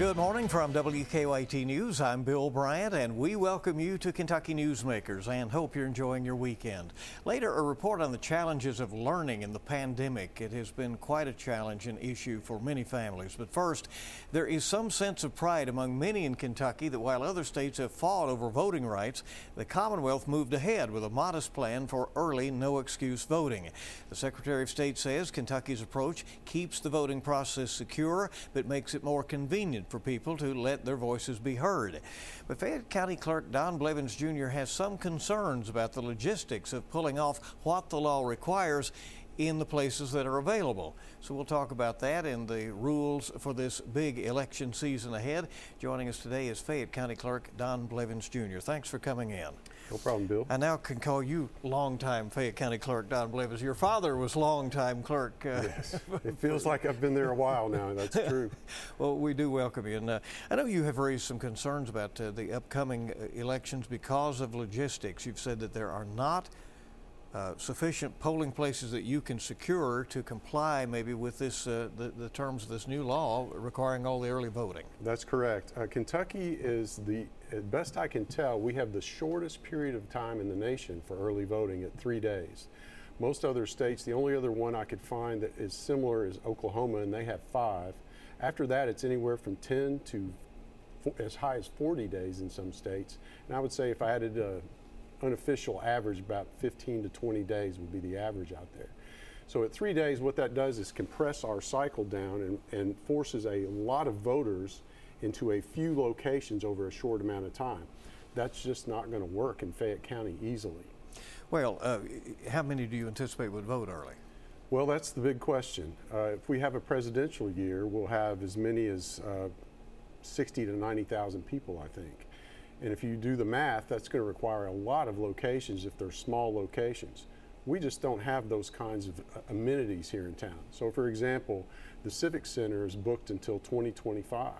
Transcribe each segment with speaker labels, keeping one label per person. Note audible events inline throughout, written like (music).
Speaker 1: Good morning from WKYT News. I'm Bill Bryant, and we welcome you to Kentucky Newsmakers and hope you're enjoying your weekend. Later, a report on the challenges of learning in the pandemic. It has been quite a challenge and issue for many families. But first, there is some sense of pride among many in Kentucky that while other states have fought over voting rights, the Commonwealth moved ahead with a modest plan for early, no excuse voting. The Secretary of State says Kentucky's approach keeps the voting process secure but makes it more convenient for people to let their voices be heard. But Fayette County Clerk Don Blevins Jr. has some concerns about the logistics of pulling off what the law requires in the places that are available. So we'll talk about that and the rules for this big election season ahead. Joining us today is Fayette County Clerk Don Blevins Jr. Thanks for coming in.
Speaker 2: No problem, Bill.
Speaker 1: I now can call you longtime Fayette County Clerk Don Blevins. Your father was longtime clerk.
Speaker 2: Uh, yes, (laughs) it feels like I've been there a while now. That's true. (laughs)
Speaker 1: well, we do welcome you, and uh, I know you have raised some concerns about uh, the upcoming uh, elections because of logistics. You've said that there are not uh, sufficient polling places that you can secure to comply maybe with this uh, the, the, terms of this new law requiring all the early voting.
Speaker 2: That's correct. Uh, Kentucky is the, best I can tell, we have the shortest period of time in the nation for early voting at three days. Most other states, the only other one I could find that is similar is Oklahoma, and they have five. After that, it's anywhere from 10 to as high as 40 days in some states. And I would say if I had to unofficial average, about 15 to 20 days would be the average out there. So at three days, what that does is compress our cycle down and, and forces a lot of voters into a few locations over a short amount of time. That's just not going to work in Fayette County easily.
Speaker 1: Well, uh, how many do you anticipate would vote early?
Speaker 2: Well, that's the big question. Uh, if we have a presidential year, we'll have as many as uh, 60 to 90,000 people, I think. And if you do the math, that's going to require a lot of locations if they're small locations. We just don't have those kinds of uh, amenities here in town. So, for example, the Civic Center is booked until 2025.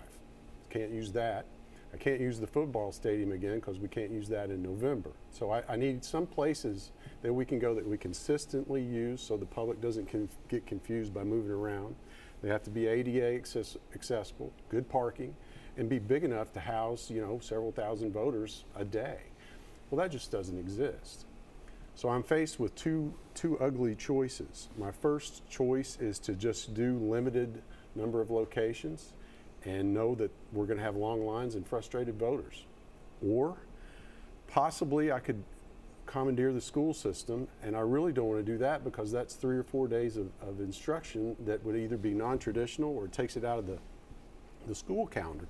Speaker 2: Can't use that. I can't use the football stadium again because we can't use that in November. So I, I, need some places that we can go that we consistently use so the public doesn't conf get confused by moving around. They have to be ADA access accessible, good parking, and be big enough to house, you know, several thousand voters a day. Well, that just doesn't exist. So I'm faced with two, two ugly choices. My first choice is to just do limited number of locations and know that we're going to have long lines and frustrated voters. Or possibly I could commandeer the school system, and I really don't want to do that because that's three or four days of, of instruction that would either be non-traditional or takes it out of the the school calendar.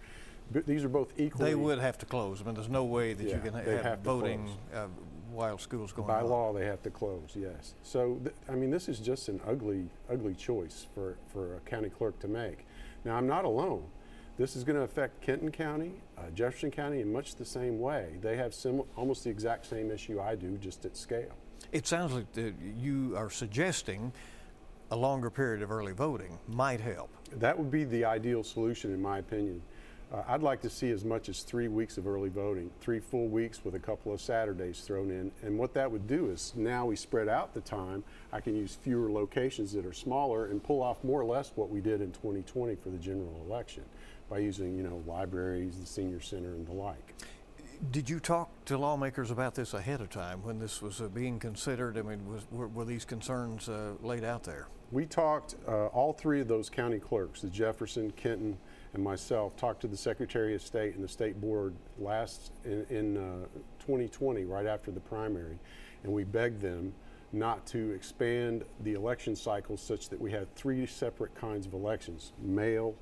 Speaker 2: But these are both equally.
Speaker 1: They would have to close. I mean, there's no way that
Speaker 2: yeah,
Speaker 1: you can have, have voting uh, while school's going
Speaker 2: By
Speaker 1: on.
Speaker 2: law, they have to close. Yes. So, th- I mean, this is just an ugly, ugly choice for for a county clerk to make. Now, I'm not alone. This is going to affect Kenton County, uh, Jefferson County in much the same way. They have sim- almost the exact same issue I do, just at scale.
Speaker 1: It sounds like you are suggesting a longer period of early voting might help.
Speaker 2: That would be the ideal solution, in my opinion. Uh, I'd like to see as much as three weeks of early voting, three full weeks with a couple of Saturdays thrown in. And what that would do is now we spread out the time. I can use fewer locations that are smaller and pull off more or less what we did in 2020 for the general election by using, you know, libraries, the senior center, and the like.
Speaker 1: Did you talk to lawmakers about this ahead of time when this was uh, being considered? I mean, was, were, were, these concerns uh, laid out there?
Speaker 2: We talked, uh, all three of those county clerks, the Jefferson, Kenton, and myself, talked to the Secretary of State and the State Board last in, in 2020, uh, right after the primary, and we begged them not to expand the election cycles such that we had three separate kinds of elections mail,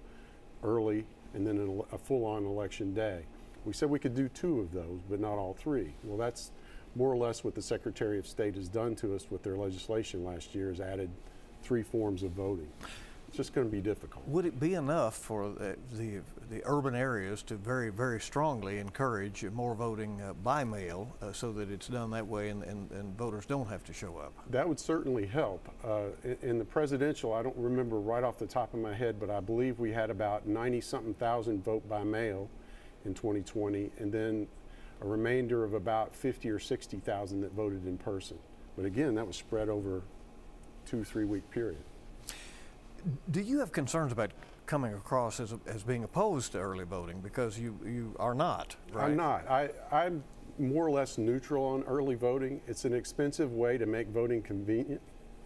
Speaker 2: early, and then a full on election day. We said we could do two of those, but not all three. Well, that's more or less what the Secretary of State has done to us with their legislation last year, has added three forms of voting. It's just going to be difficult.
Speaker 1: Would it be enough for the, the, the urban areas to very, very strongly encourage more voting uh, by mail uh, so that it's done that way and, and, and, voters don't have to show up?
Speaker 2: That would certainly help. Uh, in, in, the presidential, I don't remember right off the top of my head, but I believe we had about 90 something thousand vote by mail in 2020, and then a remainder of about 50 or 60,000 that voted in person. But again, that was spread over two, three week period.
Speaker 1: Do you have concerns about coming across as, as being opposed to early voting because you, you are not, right?
Speaker 2: I'm not. I, I'm more or less neutral on early voting. It's an expensive way to make voting convenient.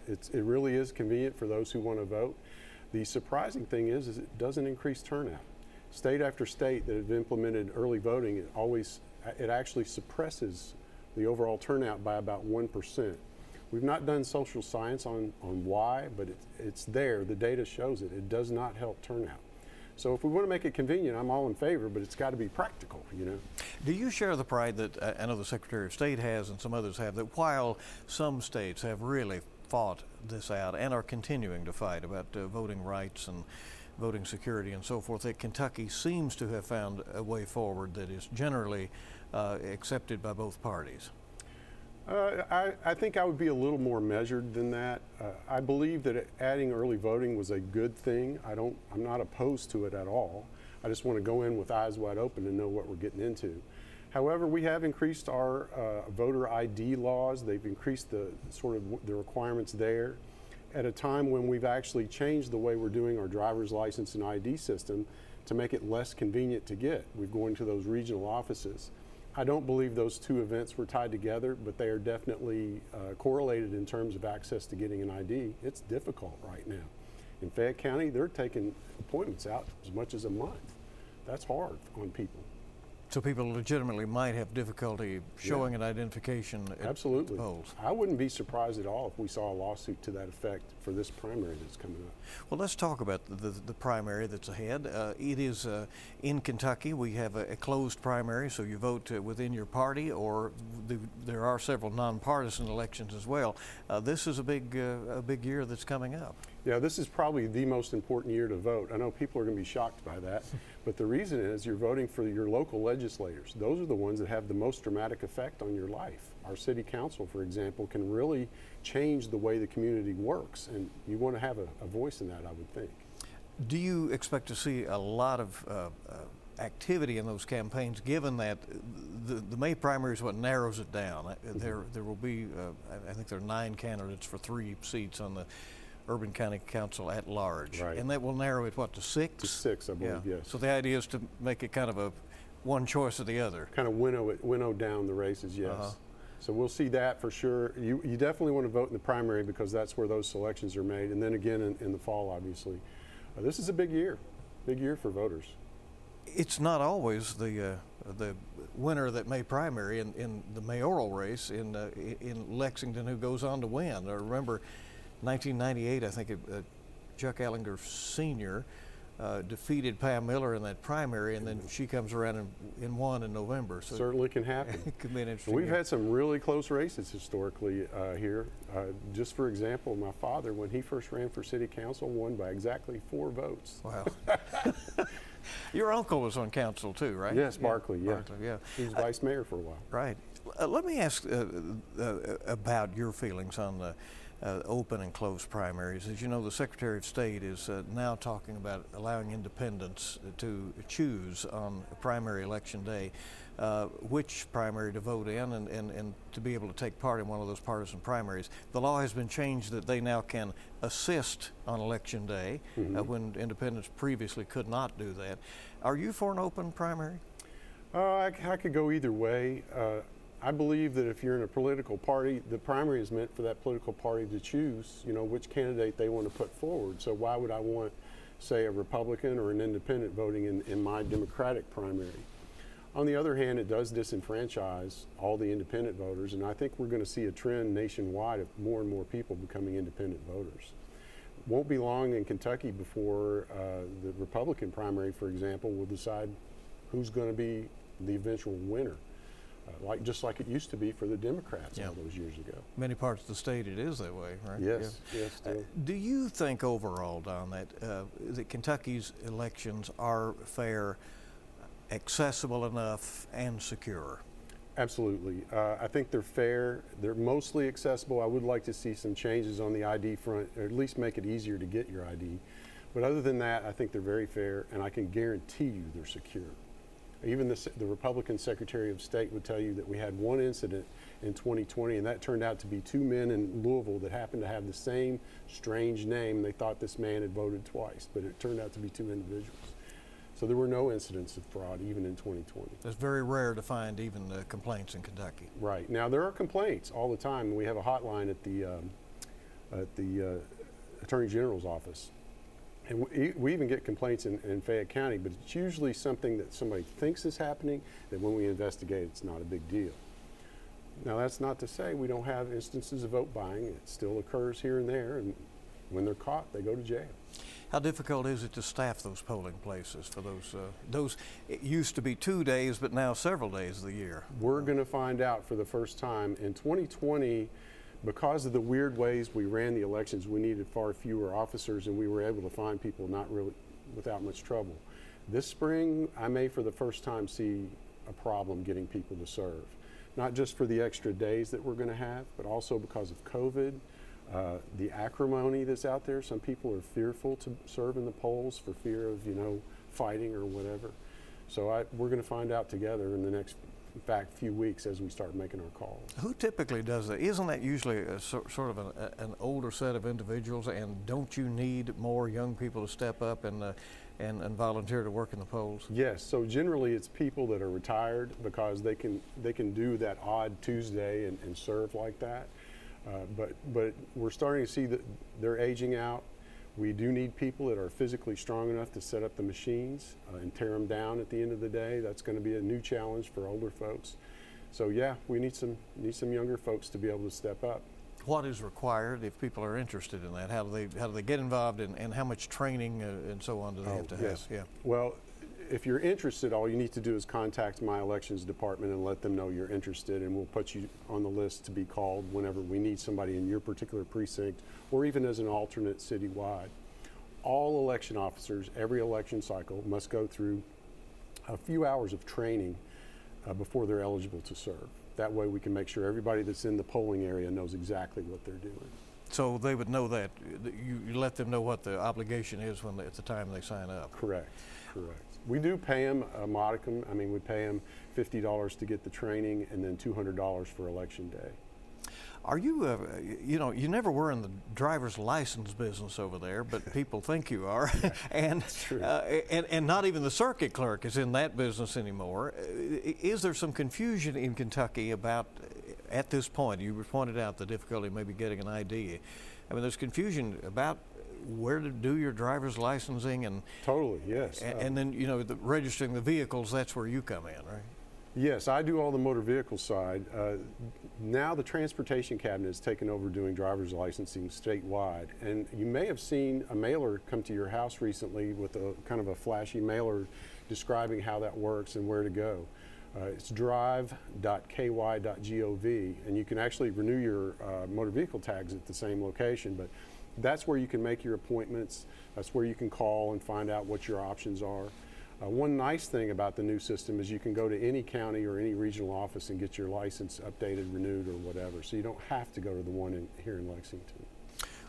Speaker 2: It's, it really is convenient for those who want to vote. The surprising thing is, is it doesn't increase turnout. State after state that have implemented early voting, it always, it actually suppresses the overall turnout by about 1%. We've not done social science on, on why, but it's, it's there. The data shows it. It does not help turnout. So if we want to make it convenient, I'm all in favor, but it's got to be practical, you know.
Speaker 1: Do you share the pride that uh, I know the Secretary of State has and some others have that while some states have really fought this out and are continuing to fight about uh, voting rights and voting security and so forth, that Kentucky seems to have found a way forward that is generally uh, accepted by both parties?
Speaker 2: Uh, I, I, think I would be a little more measured than that. Uh, I believe that adding early voting was a good thing. I don't, I'm not opposed to it at all. I just want to go in with eyes wide open and know what we're getting into. However, we have increased our uh, voter ID laws. They've increased the sort of the requirements there at a time when we've actually changed the way we're doing our driver's license and ID system to make it less convenient to get. We're going to those regional offices. I don't believe those two events were tied together, but they are definitely uh, correlated in terms of access to getting an ID. It's difficult right now. In Fayette County, they're taking appointments out as much as a month. That's hard on people.
Speaker 1: So people legitimately might have difficulty showing yeah. an identification at
Speaker 2: Absolutely.
Speaker 1: the polls.
Speaker 2: I wouldn't be surprised at all if we saw a lawsuit to that effect for this primary that's coming up.
Speaker 1: Well, let's talk about the, the, the primary that's ahead. Uh, it is uh, in Kentucky. We have a, a, closed primary, so you vote uh, within your party, or the, there are several nonpartisan elections as well. Uh, this is a big, uh, a big year that's coming up.
Speaker 2: Yeah, this is probably the most important year to vote. I know people are going to be shocked by that, but the reason is you're voting for your local legislators. Those are the ones that have the most dramatic effect on your life. Our city council, for example, can really change the way the community works, and you want to have a, a voice in that, I would think.
Speaker 1: Do you expect to see a lot of uh, uh, activity in those campaigns, given that the, the May primary is what narrows it down? Mm-hmm. There, there will be, uh, I think there are nine candidates for three seats on the Urban County Council at large.
Speaker 2: Right.
Speaker 1: And that will narrow it, what, to six?
Speaker 2: To six, I believe,
Speaker 1: yeah.
Speaker 2: yes.
Speaker 1: So the idea is to make it kind of a one choice or the other.
Speaker 2: Kind of winnow it, winnow down the races, yes. Uh-huh. So we'll see that for sure. You, you definitely want to vote in the primary because that's where those selections are made, and then again in, in the fall, obviously. Uh, this is a big year, big year for voters.
Speaker 1: It's not always the uh, the winner that May primary in, in the mayoral race in uh, in Lexington who goes on to win. I remember 1998, I think it, uh, Chuck Ellinger Sr. Uh, defeated Pam Miller in that primary, and then she comes around and, and won in November.
Speaker 2: So certainly can happen. (laughs)
Speaker 1: it could be an interesting.
Speaker 2: We've year. had some really close races historically uh, here. Uh, just for example, my father, when he first ran for city council, won by exactly four votes.
Speaker 1: Wow. (laughs) Your uncle was on council too, right?
Speaker 2: Yes, Barkley. Yeah,
Speaker 1: Barkley, yeah.
Speaker 2: He was vice mayor for a while.
Speaker 1: Right. Uh, let me ask uh, uh, about your feelings on the uh, open and closed primaries. As you know, the Secretary of State is uh, now talking about allowing independents to choose on primary election day uh, which primary to vote in and, and, and to be able to take part in one of those partisan primaries. The law has been changed that they now can assist on election day uh, mm-hmm. when independents previously could not do that. Are you for an open primary?
Speaker 2: Uh, I, I, could go either way. I believe that if you're in a political party, the primary is meant for that political party to choose, you know, which candidate they want to put forward. So why would I want, say, a Republican or an independent voting in, in my Democratic primary? On the other hand, it does disenfranchise all the independent voters, and I think we're going to see a trend nationwide of more and more people becoming independent voters. Won't be long in Kentucky before uh, the Republican primary, for example, will decide who's going to be the eventual winner like just like it used to be for the Democrats yeah. all those years ago.
Speaker 1: Many parts of the state, it is that way, right?
Speaker 2: Yes, yeah. yes. Uh,
Speaker 1: do you think overall, Don, that uh, that Kentucky's elections are fair, accessible enough, and secure?
Speaker 2: Absolutely. Uh, I think they're fair. They're mostly accessible. I would like to see some changes on the ID front, or at least make it easier to get your ID. But other than that, I think they're very fair, and I can guarantee you they're secure. Even the, the Republican Secretary of State would tell you that we had one incident in 2020, and that turned out to be two men in Louisville that happened to have the same strange name. They thought this man had voted twice, but it turned out to be two individuals. So there were no incidents of fraud even in 2020.
Speaker 1: It's very rare to find even uh, complaints in Kentucky.
Speaker 2: Right. Now there are complaints all the time. We have a hotline at the um, at the uh, Attorney General's office. And we, we even get complaints in, in, Fayette County, but it's usually something that somebody thinks is happening, that when we investigate, it's not a big deal. Now, that's not to say we don't have instances of vote buying. It still occurs here and there, and when they're caught, they go to jail.
Speaker 1: How difficult is it to staff those polling places for those? Uh, those it used to be two days, but now several days of the year.
Speaker 2: We're going to find out for the first time in 2020 because of the weird ways we ran the elections, we needed far fewer officers, and we were able to find people not really without much trouble. This spring, I may for the first time see a problem getting people to serve, not just for the extra days that we're going to have, but also because of COVID, uh, the acrimony that's out there. Some people are fearful to serve in the polls for fear of you know fighting or whatever. So I, we're going to find out together in the next in fact, few weeks as we start making our calls.
Speaker 1: Who typically does that? Isn't that usually a, sort of an, an, older set of individuals? And don't you need more young people to step up and, uh, and, and volunteer to work in the polls?
Speaker 2: Yes. So generally, it's people that are retired because they can they can do that odd Tuesday and, and serve like that. Uh, but but we're starting to see that they're aging out. We do need people that are physically strong enough to set up the machines uh, and tear them down at the end of the day. That's going to be a new challenge for older folks. So yeah, we need some need some younger folks to be able to step up.
Speaker 1: What is required if people are interested in that? How do they how do they get involved in, and how much training uh, and so on do they oh, have to
Speaker 2: yes.
Speaker 1: have? Yeah.
Speaker 2: Well, if you're interested, all you need to do is contact my elections department and let them know you're interested, and we'll put you on the list to be called whenever we need somebody in your particular precinct or even as an alternate citywide. All election officers, every election cycle, must go through a few hours of training uh, before they're eligible to serve. That way, we can make sure everybody that's in the polling area knows exactly what they're doing.
Speaker 1: So they would know that you, you let them know what the obligation is when they, at the time they sign up.
Speaker 2: Correct. Correct. We do pay them a modicum. I mean, we pay them $50 to get the training and then $200 for election day.
Speaker 1: Are you, uh, you know, you never were in the driver's license business over there, but (laughs) people think you are. (laughs) and, uh, and, and not even the circuit clerk is in that business anymore. Uh, is there some confusion in Kentucky about, at this point, you pointed out the difficulty maybe getting an ID. I mean, there's confusion about where to do your driver's licensing and
Speaker 2: totally yes.
Speaker 1: And, and then you know the, registering the vehicles that's where you come in right?
Speaker 2: Yes i do all the motor vehicle side. Uh, now the transportation cabinet has taken over doing driver's licensing statewide. And you may have seen a mailer come to your house recently with a kind of a flashy mailer describing how that works and where to go. Uh, it's drive.ky.gov, and you can actually renew your uh, motor vehicle tags at the same location. But that's where you can make your appointments. That's where you can call and find out what your options are. Uh, one nice thing about the new system is you can go to any county or any regional office and get your license updated, renewed, or whatever. So you don't have to go to the one in, here in Lexington.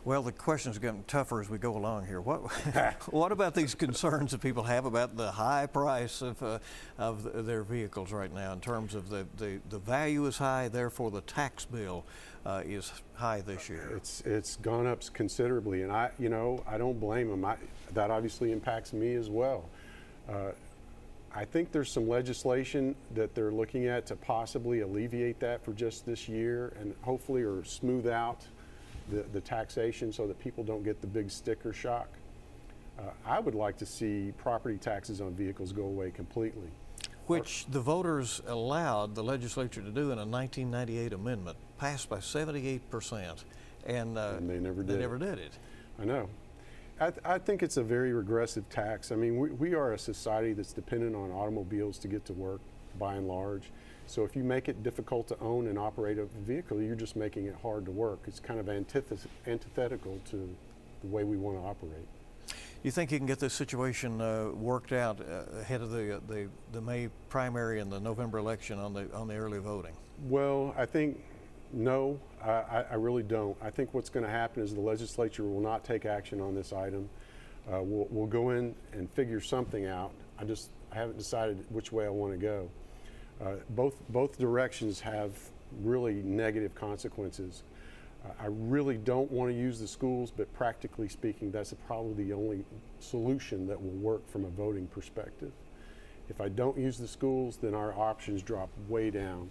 Speaker 1: Well, the questions are getting tougher as we go along here. What, (laughs) what about these concerns that people have about the high price of, uh, of their vehicles right now in terms of the, the, the value is high, therefore the tax bill uh, is high this year?
Speaker 2: It's, it's gone up considerably, and I, you know, I don't blame them. I, that obviously impacts me as well. Uh, I think there's some legislation that they're looking at to possibly alleviate that for just this year and hopefully or smooth out the, the taxation so that people don't get the big sticker shock. Uh, I would like to see property taxes on vehicles go away completely.
Speaker 1: Which the voters allowed the legislature to do in a 1998 amendment, passed by 78 percent, and, uh,
Speaker 2: and, they never
Speaker 1: did.
Speaker 2: They
Speaker 1: never did it.
Speaker 2: I know. I, th- I, think it's a very regressive tax. I mean, we, we are a society that's dependent on automobiles to get to work, by and large. So if you make it difficult to own and operate a vehicle, you're just making it hard to work. It's kind of antith- antithetical to the way we want to operate.
Speaker 1: You think you can get this situation uh, worked out uh, ahead of the, the the May primary and the November election on the on the early voting?
Speaker 2: Well, I think no, I, I really don't. I think what's going to happen is the legislature will not take action on this item. Uh, we'll, we'll go in and figure something out. I just I haven't decided which way I want to go. Uh, both both directions have really negative consequences. I really don't want to use the schools, but practically speaking, that's probably the only solution that will work from a voting perspective. If I don't use the schools, then our options drop way down.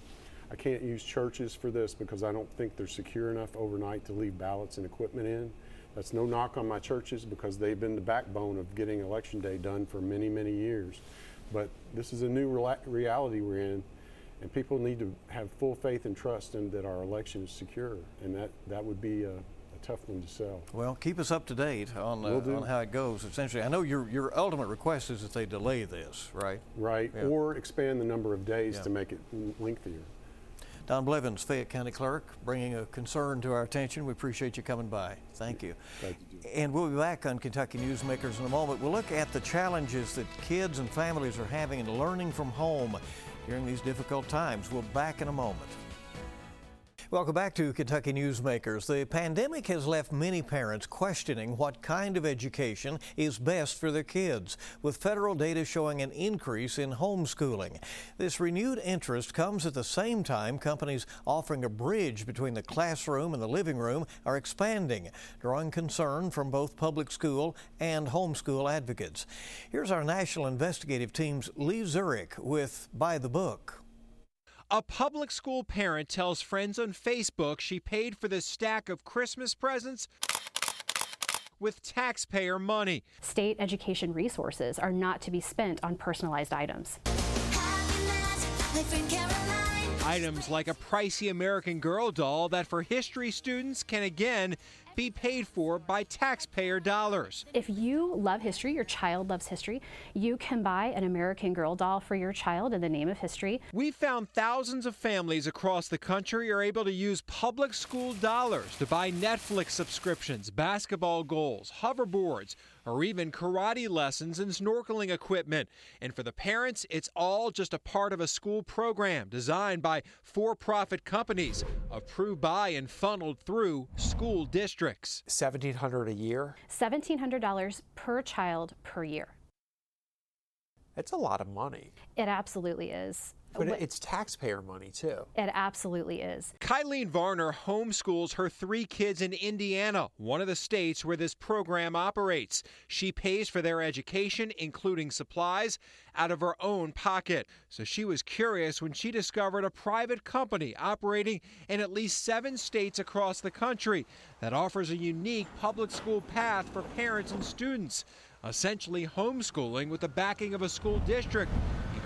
Speaker 2: I can't use churches for this because I don't think they're secure enough overnight to leave ballots and equipment in. That's no knock on my churches because they've been the backbone of getting election day done for many, many years. But this is a new reality we're in, and people need to have full faith and trust in that our election is secure, and that, that would be a, a tough one to sell.
Speaker 1: Well, keep us up to date on, uh, on how it goes. Essentially, I know your, your ultimate request is that they delay this, right?
Speaker 2: Right, yeah. or expand the number of days yeah. to make it lengthier.
Speaker 1: Don Blevins, Fayette County Clerk, bringing a concern to our attention. We appreciate you coming by. Thank you.
Speaker 2: Thank you.
Speaker 1: And we'll be back on Kentucky Newsmakers in a moment. We'll look at the challenges that kids and families are having in learning from home during these difficult times. We'll back in a moment. Welcome back to Kentucky Newsmakers. The pandemic has left many parents questioning what kind of education is best for their kids, with federal data showing an increase in homeschooling. This renewed interest comes at the same time companies offering a bridge between the classroom and the living room are expanding, drawing concern from both public school and homeschool advocates. Here's our national investigative team's Lee Zurich with By the Book.
Speaker 3: A public school parent tells friends on Facebook she paid for this stack of Christmas presents with taxpayer money.
Speaker 4: State education resources are not to be spent on personalized items.
Speaker 3: Items like a pricey American Girl doll that for history students can again be paid for by taxpayer dollars.
Speaker 4: If you love history, your child loves history, you can buy an American Girl doll for your child in the name of history.
Speaker 3: We found thousands of families across the country are able to use public school dollars to buy Netflix subscriptions, basketball goals, hoverboards, or even karate lessons and snorkeling equipment. And for the parents, it's all just a part of a school program designed by for profit companies, approved by and funneled through school districts.
Speaker 5: 1,700 a year?
Speaker 4: $1,700 per child per year.
Speaker 5: It's a lot of money.
Speaker 4: It absolutely is.
Speaker 5: But it's taxpayer money too.
Speaker 4: It absolutely is.
Speaker 3: Kylene Varner homeschools her three kids in Indiana, one of the states where this program operates. She pays for their education, including supplies, out of her own pocket. So she was curious when she discovered a private company operating in at least seven states across the country that offers a unique public school path for parents and students essentially homeschooling with the backing of a school district,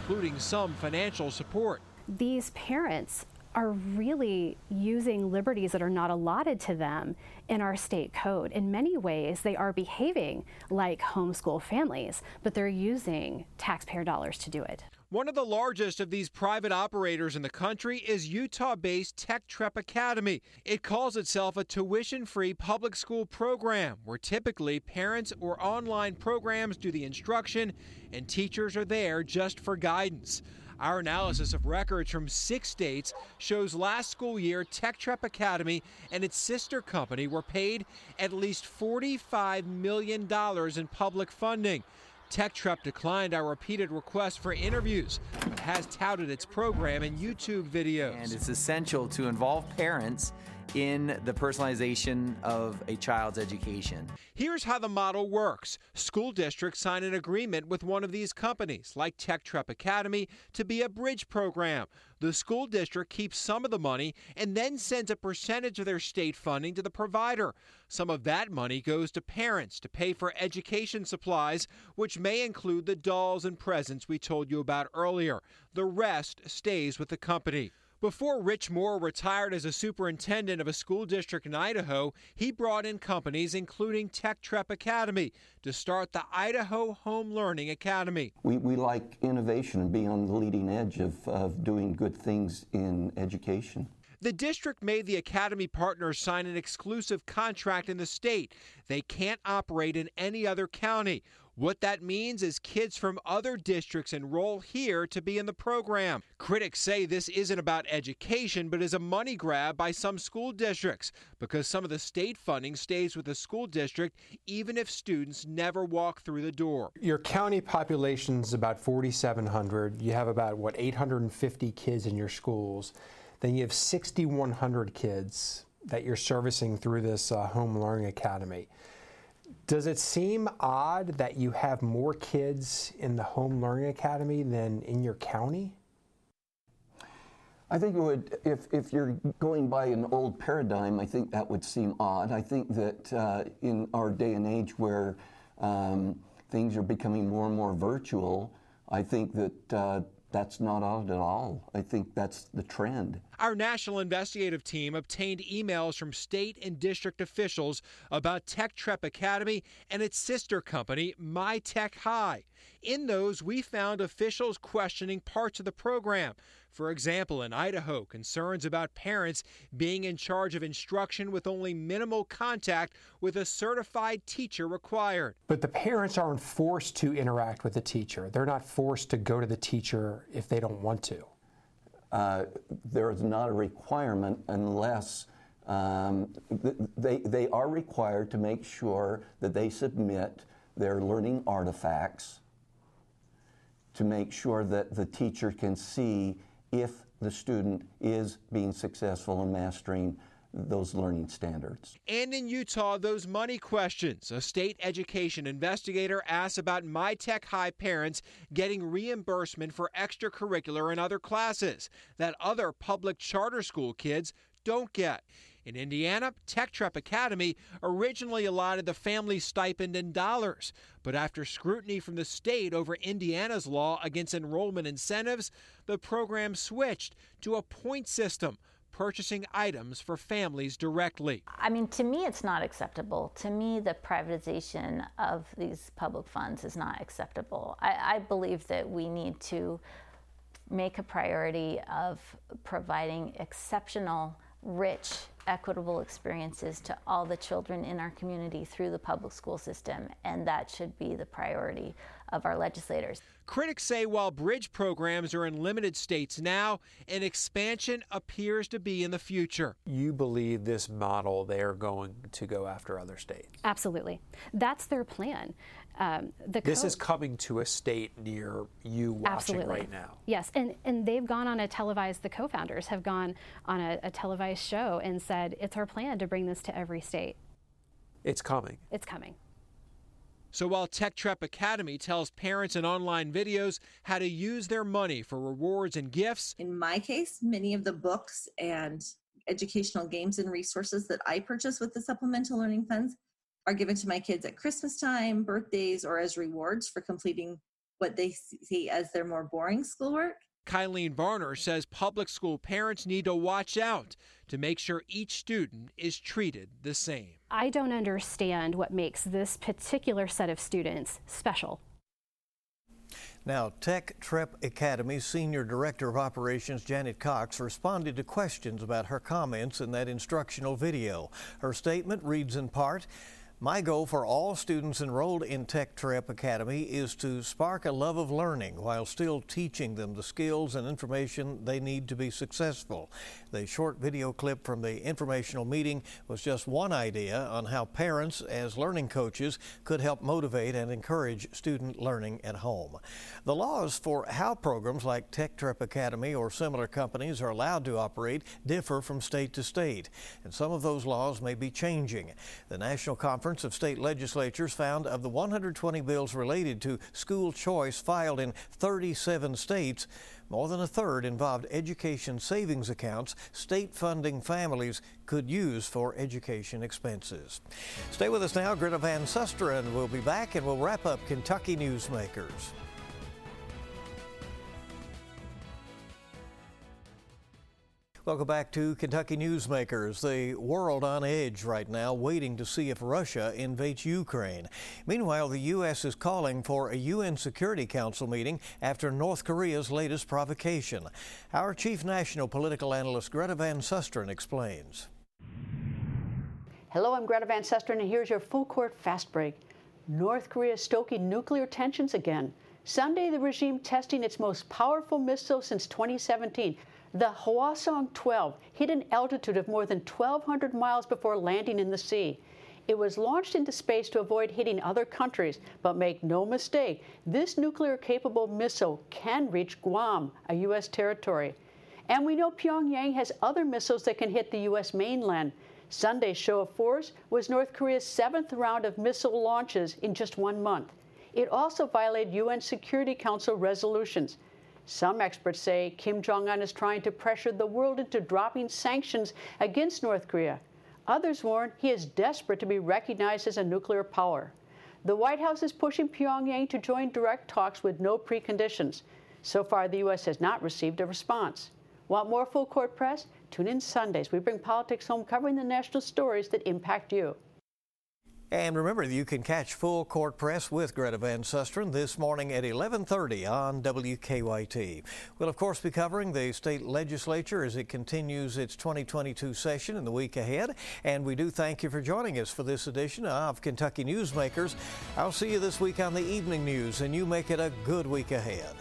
Speaker 3: including some financial support.
Speaker 4: These parents are really using liberties that are not allotted to them in our state code. In many ways, they are behaving like homeschool families, but they're using taxpayer dollars to do it.
Speaker 3: One of the largest of these private operators in the country is Utah based Tech Trep Academy. It calls itself a tuition free public school program where typically parents or online programs do the instruction and teachers are there just for guidance. Our analysis of records from six states shows last school year Tech Trep Academy and its sister company were paid at least $45 million in public funding. Tech Trep declined our repeated requests for interviews, but has touted its program in YouTube videos.
Speaker 6: And it's essential to involve parents in the personalization of a child's education.
Speaker 3: Here's how the model works school districts sign an agreement with one of these companies, like Tech Trep Academy, to be a bridge program. The school district keeps some of the money and then sends a percentage of their state funding to the provider. Some of that money goes to parents to pay for education supplies, which may include the dolls and presents we told you about earlier. The rest stays with the company. Before Rich Moore retired as a superintendent of a school district in Idaho, he brought in companies including Tech Trep Academy to start the Idaho Home Learning Academy.
Speaker 7: We, we like innovation and being on the leading edge of, of doing good things in education.
Speaker 3: The district made the Academy partners sign an exclusive contract in the state. They can't operate in any other county. What that means is kids from other districts enroll here to be in the program. Critics say this isn't about education, but is a money grab by some school districts because some of the state funding stays with the school district even if students never walk through the door.
Speaker 5: Your county population is about 4,700. You have about, what, 850 kids in your schools. Then you have 6,100 kids that you're servicing through this uh, home learning academy. Does it seem odd that you have more kids in the Home Learning Academy than in your county?
Speaker 7: I think it would, if, if you're going by an old paradigm, I think that would seem odd. I think that uh, in our day and age where um, things are becoming more and more virtual, I think that uh, that's not odd at all. I think that's the trend.
Speaker 3: Our national investigative team obtained emails from state and district officials about Tech Trep Academy and its sister company, My Tech High. In those, we found officials questioning parts of the program. For example, in Idaho, concerns about parents being in charge of instruction with only minimal contact with a certified teacher required.
Speaker 5: But the parents aren't forced to interact with the teacher. They're not forced to go to the teacher if they don't want to.
Speaker 7: Uh, there is not a requirement unless um, they, they are required to make sure that they submit their learning artifacts to make sure that the teacher can see if the student is being successful in mastering those learning standards.
Speaker 3: And in Utah, those money questions. A state education investigator asked about My Tech High parents getting reimbursement for extracurricular and other classes that other public charter school kids don't get. In Indiana, Tech Trep Academy originally allotted the family stipend in dollars, but after scrutiny from the state over Indiana's law against enrollment incentives, the program switched to a point system purchasing items for families directly.
Speaker 8: I mean, to me, it's not acceptable. To me, the privatization of these public funds is not acceptable. I, I believe that we need to make a priority of providing exceptional, rich, equitable experiences to all the children in our community through the public school system, and that should be the priority of our legislators.
Speaker 3: Critics say while bridge programs are in limited states now, an expansion appears to be in the future.
Speaker 5: You believe this model, they're going to go after other states?
Speaker 4: Absolutely. That's their plan.
Speaker 5: Um, this is coming to a state near you watching
Speaker 4: Absolutely.
Speaker 5: right now.
Speaker 4: Yes, and, and they've gone on a televised, the co founders have gone on a, a televised show and said it's our plan to bring this to every state.
Speaker 5: It's coming.
Speaker 4: It's coming.
Speaker 3: So while Tech Trep Academy tells parents in online videos how to use their money for rewards and gifts,
Speaker 9: in my case, many of the books and educational games and resources that I purchase with the supplemental learning funds are given to my kids at Christmas time, birthdays, or as rewards for completing what they see as their more boring schoolwork.
Speaker 3: Kylene Varner says public school parents need to watch out to make sure each student is treated the same.
Speaker 4: I don't understand what makes this particular set of students special.
Speaker 1: Now, Tech Trep Academy Senior Director of Operations Janet Cox responded to questions about her comments in that instructional video. Her statement reads in part, my goal for all students enrolled in Tech Trep Academy is to spark a love of learning while still teaching them the skills and information they need to be successful. The short video clip from the informational meeting was just one idea on how parents, as learning coaches, could help motivate and encourage student learning at home. The laws for how programs like Tech Trep Academy or similar companies are allowed to operate differ from state to state, and some of those laws may be changing. The National Conference Conference of State Legislatures found of the 120 bills related to school choice filed in 37 states, more than a third involved education savings accounts state funding families could use for education expenses. Stay with us now. Greta Van Susteren will be back and we'll wrap up Kentucky Newsmakers. Welcome back to Kentucky Newsmakers. The world on edge right now, waiting to see if Russia invades Ukraine. Meanwhile, the U.S. is calling for a UN Security Council meeting after North Korea's latest provocation. Our chief national political analyst, Greta Van Susteren, explains.
Speaker 10: Hello, I'm Greta Van Susteren, and here's your full court fast break. North Korea is stoking nuclear tensions again. Sunday, the regime testing its most powerful missile since 2017. The Hwasong 12 hit an altitude of more than 1,200 miles before landing in the sea. It was launched into space to avoid hitting other countries, but make no mistake, this nuclear capable missile can reach Guam, a U.S. territory. And we know Pyongyang has other missiles that can hit the U.S. mainland. Sunday's show of force was North Korea's seventh round of missile launches in just one month. It also violated UN Security Council resolutions. Some experts say Kim Jong un is trying to pressure the world into dropping sanctions against North Korea. Others warn he is desperate to be recognized as a nuclear power. The White House is pushing Pyongyang to join direct talks with no preconditions. So far, the U.S. has not received a response. Want more full court press? Tune in Sundays. We bring politics home covering the national stories that impact you.
Speaker 1: And remember, you can catch full court press with Greta Van Susteren this morning at 11:30 on WKYT. We'll of course be covering the state legislature as it continues its 2022 session in the week ahead. And we do thank you for joining us for this edition of Kentucky Newsmakers. I'll see you this week on the evening news, and you make it a good week ahead.